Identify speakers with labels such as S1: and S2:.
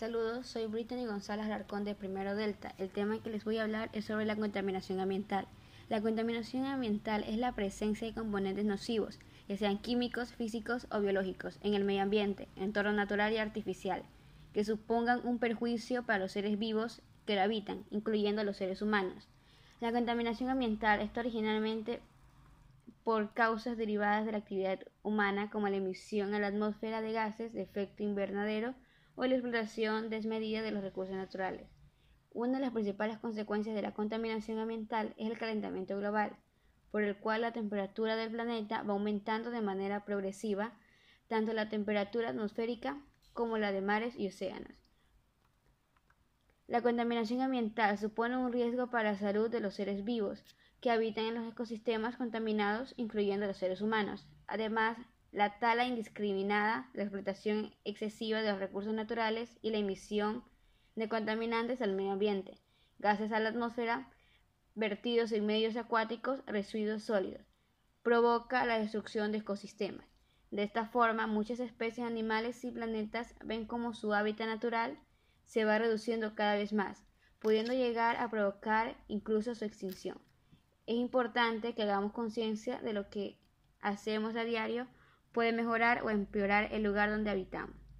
S1: Saludos, soy Brittany González Alarcón de Primero Delta. El tema que les voy a hablar es sobre la contaminación ambiental. La contaminación ambiental es la presencia de componentes nocivos, ya sean químicos, físicos o biológicos, en el medio ambiente, entorno natural y artificial, que supongan un perjuicio para los seres vivos que lo habitan, incluyendo a los seres humanos. La contaminación ambiental está originalmente por causas derivadas de la actividad humana como la emisión a la atmósfera de gases de efecto invernadero o la explotación desmedida de los recursos naturales. Una de las principales consecuencias de la contaminación ambiental es el calentamiento global, por el cual la temperatura del planeta va aumentando de manera progresiva, tanto la temperatura atmosférica como la de mares y océanos. La contaminación ambiental supone un riesgo para la salud de los seres vivos que habitan en los ecosistemas contaminados, incluyendo los seres humanos. Además, la tala indiscriminada, la explotación excesiva de los recursos naturales y la emisión de contaminantes al medio ambiente, gases a la atmósfera, vertidos en medios acuáticos, residuos sólidos, provoca la destrucción de ecosistemas. De esta forma, muchas especies animales y planetas ven como su hábitat natural se va reduciendo cada vez más, pudiendo llegar a provocar incluso su extinción. Es importante que hagamos conciencia de lo que hacemos a diario puede mejorar o empeorar el lugar donde habitamos.